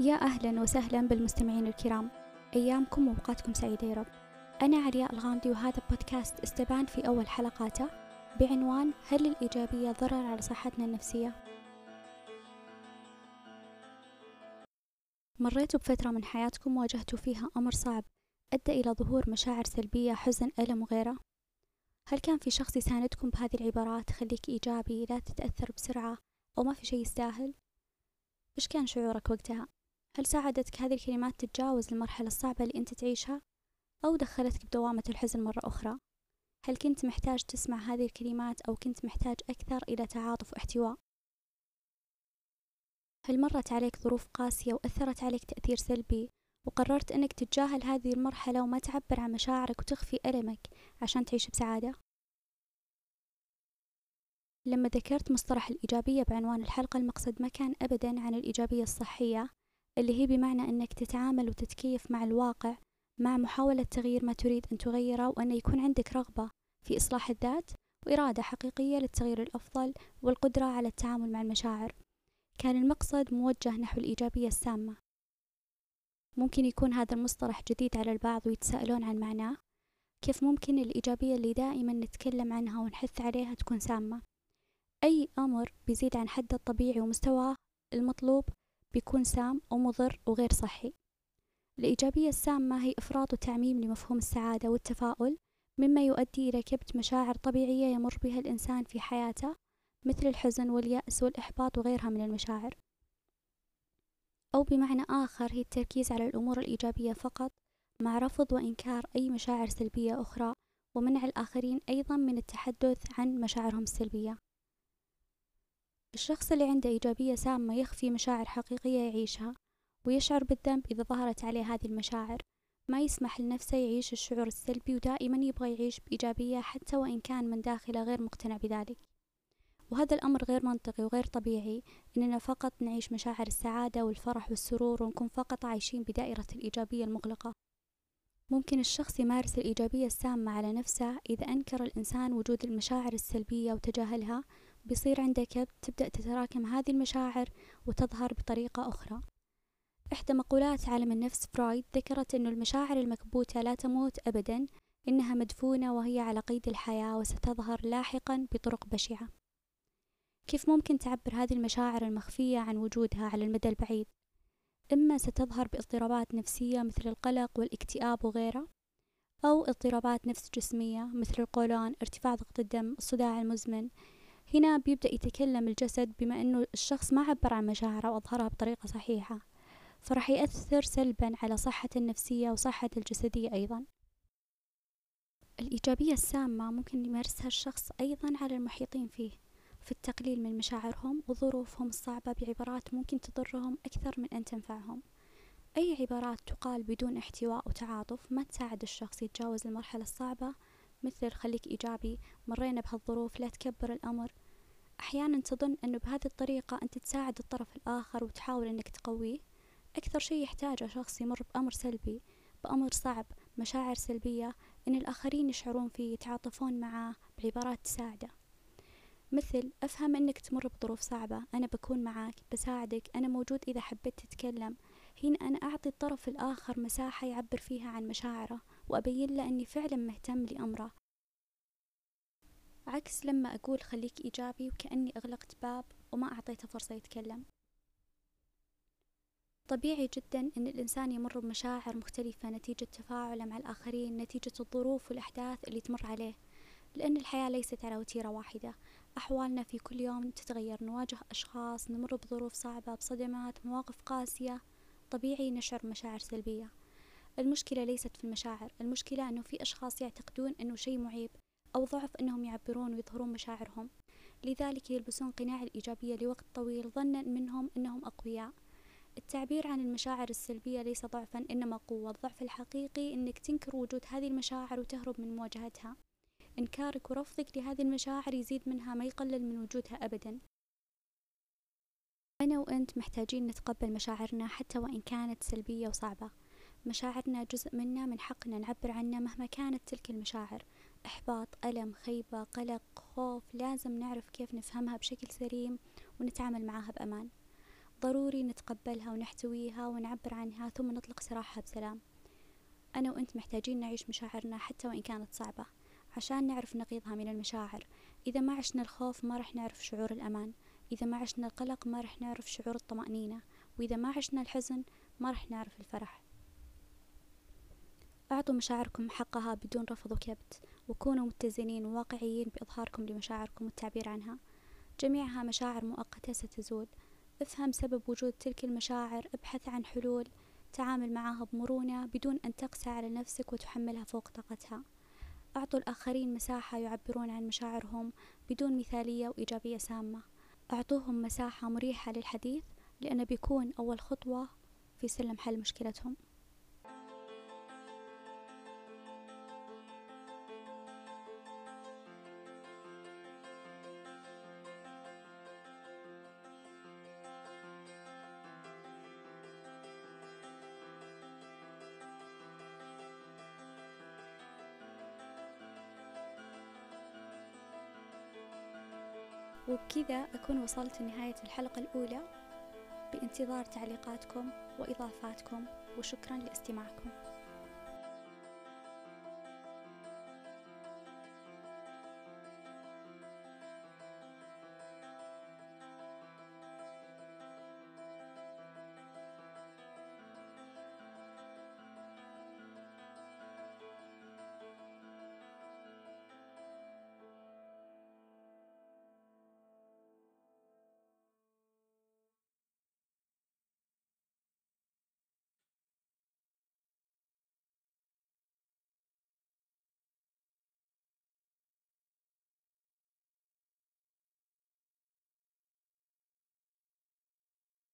يا أهلا وسهلا بالمستمعين الكرام أيامكم وأوقاتكم سعيدة يا رب أنا علياء الغامدي وهذا بودكاست استبان في أول حلقاته بعنوان هل الإيجابية ضرر على صحتنا النفسية؟ مريتوا بفترة من حياتكم واجهتوا فيها أمر صعب أدى إلى ظهور مشاعر سلبية حزن ألم وغيره هل كان في شخص يساندكم بهذه العبارات خليك إيجابي لا تتأثر بسرعة أو ما في شي يستاهل؟ إيش كان شعورك وقتها؟ هل ساعدتك هذه الكلمات تتجاوز المرحلة الصعبة اللي أنت تعيشها؟ أو دخلتك بدوامة الحزن مرة أخرى؟ هل كنت محتاج تسمع هذه الكلمات أو كنت محتاج أكثر إلى تعاطف واحتواء؟ هل مرت عليك ظروف قاسية وأثرت عليك تأثير سلبي وقررت أنك تتجاهل هذه المرحلة وما تعبر عن مشاعرك وتخفي ألمك عشان تعيش بسعادة؟ لما ذكرت مصطلح الإيجابية بعنوان الحلقة المقصد ما كان أبدا عن الإيجابية الصحية اللي هي بمعنى أنك تتعامل وتتكيف مع الواقع مع محاولة تغيير ما تريد أن تغيره وأن يكون عندك رغبة في إصلاح الذات وإرادة حقيقية للتغيير الأفضل والقدرة على التعامل مع المشاعر. كان المقصد موجه نحو الإيجابية السامة. ممكن يكون هذا المصطلح جديد على البعض ويتساءلون عن معناه. كيف ممكن الإيجابية اللي دائما نتكلم عنها ونحث عليها تكون سامة؟ أي أمر بيزيد عن حده الطبيعي ومستواه المطلوب بيكون سام ومضر وغير صحي. الإيجابية السامة هي إفراط وتعميم لمفهوم السعادة والتفاؤل مما يؤدي إلى كبت مشاعر طبيعية يمر بها الإنسان في حياته مثل الحزن واليأس والإحباط وغيرها من المشاعر. أو بمعنى آخر هي التركيز على الأمور الإيجابية فقط مع رفض وإنكار أي مشاعر سلبية أخرى ومنع الآخرين أيضا من التحدث عن مشاعرهم السلبية. الشخص اللي عنده إيجابية سامة يخفي مشاعر حقيقية يعيشها ويشعر بالذنب إذا ظهرت عليه هذه المشاعر. ما يسمح لنفسه يعيش الشعور السلبي ودائما يبغى يعيش بإيجابية حتى وإن كان من داخله غير مقتنع بذلك. وهذا الأمر غير منطقي وغير طبيعي إننا فقط نعيش مشاعر السعادة والفرح والسرور ونكون فقط عايشين بدائرة الإيجابية المغلقة. ممكن الشخص يمارس الإيجابية السامة على نفسه إذا أنكر الإنسان وجود المشاعر السلبية وتجاهلها بيصير عنده كبت تبدأ تتراكم هذه المشاعر وتظهر بطريقة أخرى. إحدى مقولات عالم النفس فرويد ذكرت أن المشاعر المكبوتة لا تموت أبدا إنها مدفونة وهي على قيد الحياة وستظهر لاحقا بطرق بشعة. كيف ممكن تعبر هذه المشاعر المخفية عن وجودها على المدى البعيد؟ إما ستظهر باضطرابات نفسية مثل القلق والاكتئاب وغيره أو اضطرابات نفس جسمية مثل القولون ارتفاع ضغط الدم الصداع المزمن هنا بيبدأ يتكلم الجسد بما أنه الشخص ما عبر عن مشاعره وأظهرها بطريقة صحيحة فراح يأثر سلبا على صحته النفسية وصحته الجسدية أيضا. الإيجابية السامة ممكن يمارسها الشخص أيضا على المحيطين فيه في التقليل من مشاعرهم وظروفهم الصعبة بعبارات ممكن تضرهم أكثر من أن تنفعهم. أي عبارات تقال بدون احتواء وتعاطف ما تساعد الشخص يتجاوز المرحلة الصعبة مثل خليك إيجابي مرينا بهالظروف لا تكبر الأمر أحيانا تظن أنه بهذه الطريقة أنت تساعد الطرف الآخر وتحاول أنك تقويه. أكثر شيء يحتاجه شخص يمر بأمر سلبي بأمر صعب مشاعر سلبية أن الآخرين يشعرون فيه يتعاطفون معاه بعبارات تساعده. مثل أفهم أنك تمر بظروف صعبة أنا بكون معاك بساعدك أنا موجود إذا حبيت تتكلم. هنا أنا أعطي الطرف الآخر مساحة يعبر فيها عن مشاعره وأبين له أني فعلا مهتم لأمره. عكس لما أقول خليك إيجابي وكأني أغلقت باب وما أعطيته فرصة يتكلم. طبيعي جدا أن الإنسان يمر بمشاعر مختلفة نتيجة تفاعله مع الآخرين نتيجة الظروف والأحداث اللي تمر عليه لأن الحياة ليست على وتيرة واحدة. أحوالنا في كل يوم تتغير نواجه أشخاص نمر بظروف صعبة بصدمات مواقف قاسية. طبيعي نشعر بمشاعر سلبية. المشكلة ليست في المشاعر المشكلة أنه في أشخاص يعتقدون أنه شيء معيب. أو ضعف أنهم يعبرون ويظهرون مشاعرهم. لذلك يلبسون قناع الإيجابية لوقت طويل ظنا منهم أنهم أقوياء. التعبير عن المشاعر السلبية ليس ضعفا إنما قوة. الضعف الحقيقي إنك تنكر وجود هذه المشاعر وتهرب من مواجهتها. إنكارك ورفضك لهذه المشاعر يزيد منها ما يقلل من وجودها أبدا. أنا وأنت محتاجين نتقبل مشاعرنا حتى وإن كانت سلبية وصعبة. مشاعرنا جزء منا من حقنا نعبر عنها مهما كانت تلك المشاعر. إحباط ألم خيبة قلق خوف لازم نعرف كيف نفهمها بشكل سليم ونتعامل معها بأمان. ضروري نتقبلها ونحتويها ونعبر عنها ثم نطلق سراحها بسلام. أنا وأنت محتاجين نعيش مشاعرنا حتى وإن كانت صعبة عشان نعرف نقيضها من المشاعر. إذا ما عشنا الخوف ما رح نعرف شعور الأمان. إذا ما عشنا القلق ما رح نعرف شعور الطمأنينة. وإذا ما عشنا الحزن ما رح نعرف الفرح. أعطوا مشاعركم حقها بدون رفض وكبت. وكونوا متزنين وواقعيين بإظهاركم لمشاعركم والتعبير عنها. جميعها مشاعر مؤقتة ستزول. افهم سبب وجود تلك المشاعر ابحث عن حلول تعامل معها بمرونة بدون أن تقسى على نفسك وتحملها فوق طاقتها. أعطوا الآخرين مساحة يعبرون عن مشاعرهم بدون مثالية وإيجابية سامة. أعطوهم مساحة مريحة للحديث لأنه بيكون أول خطوة في سلم حل مشكلتهم. وبكذا أكون وصلت لنهاية الحلقة الأولى. بانتظار تعليقاتكم وإضافاتكم وشكرا لاستماعكم.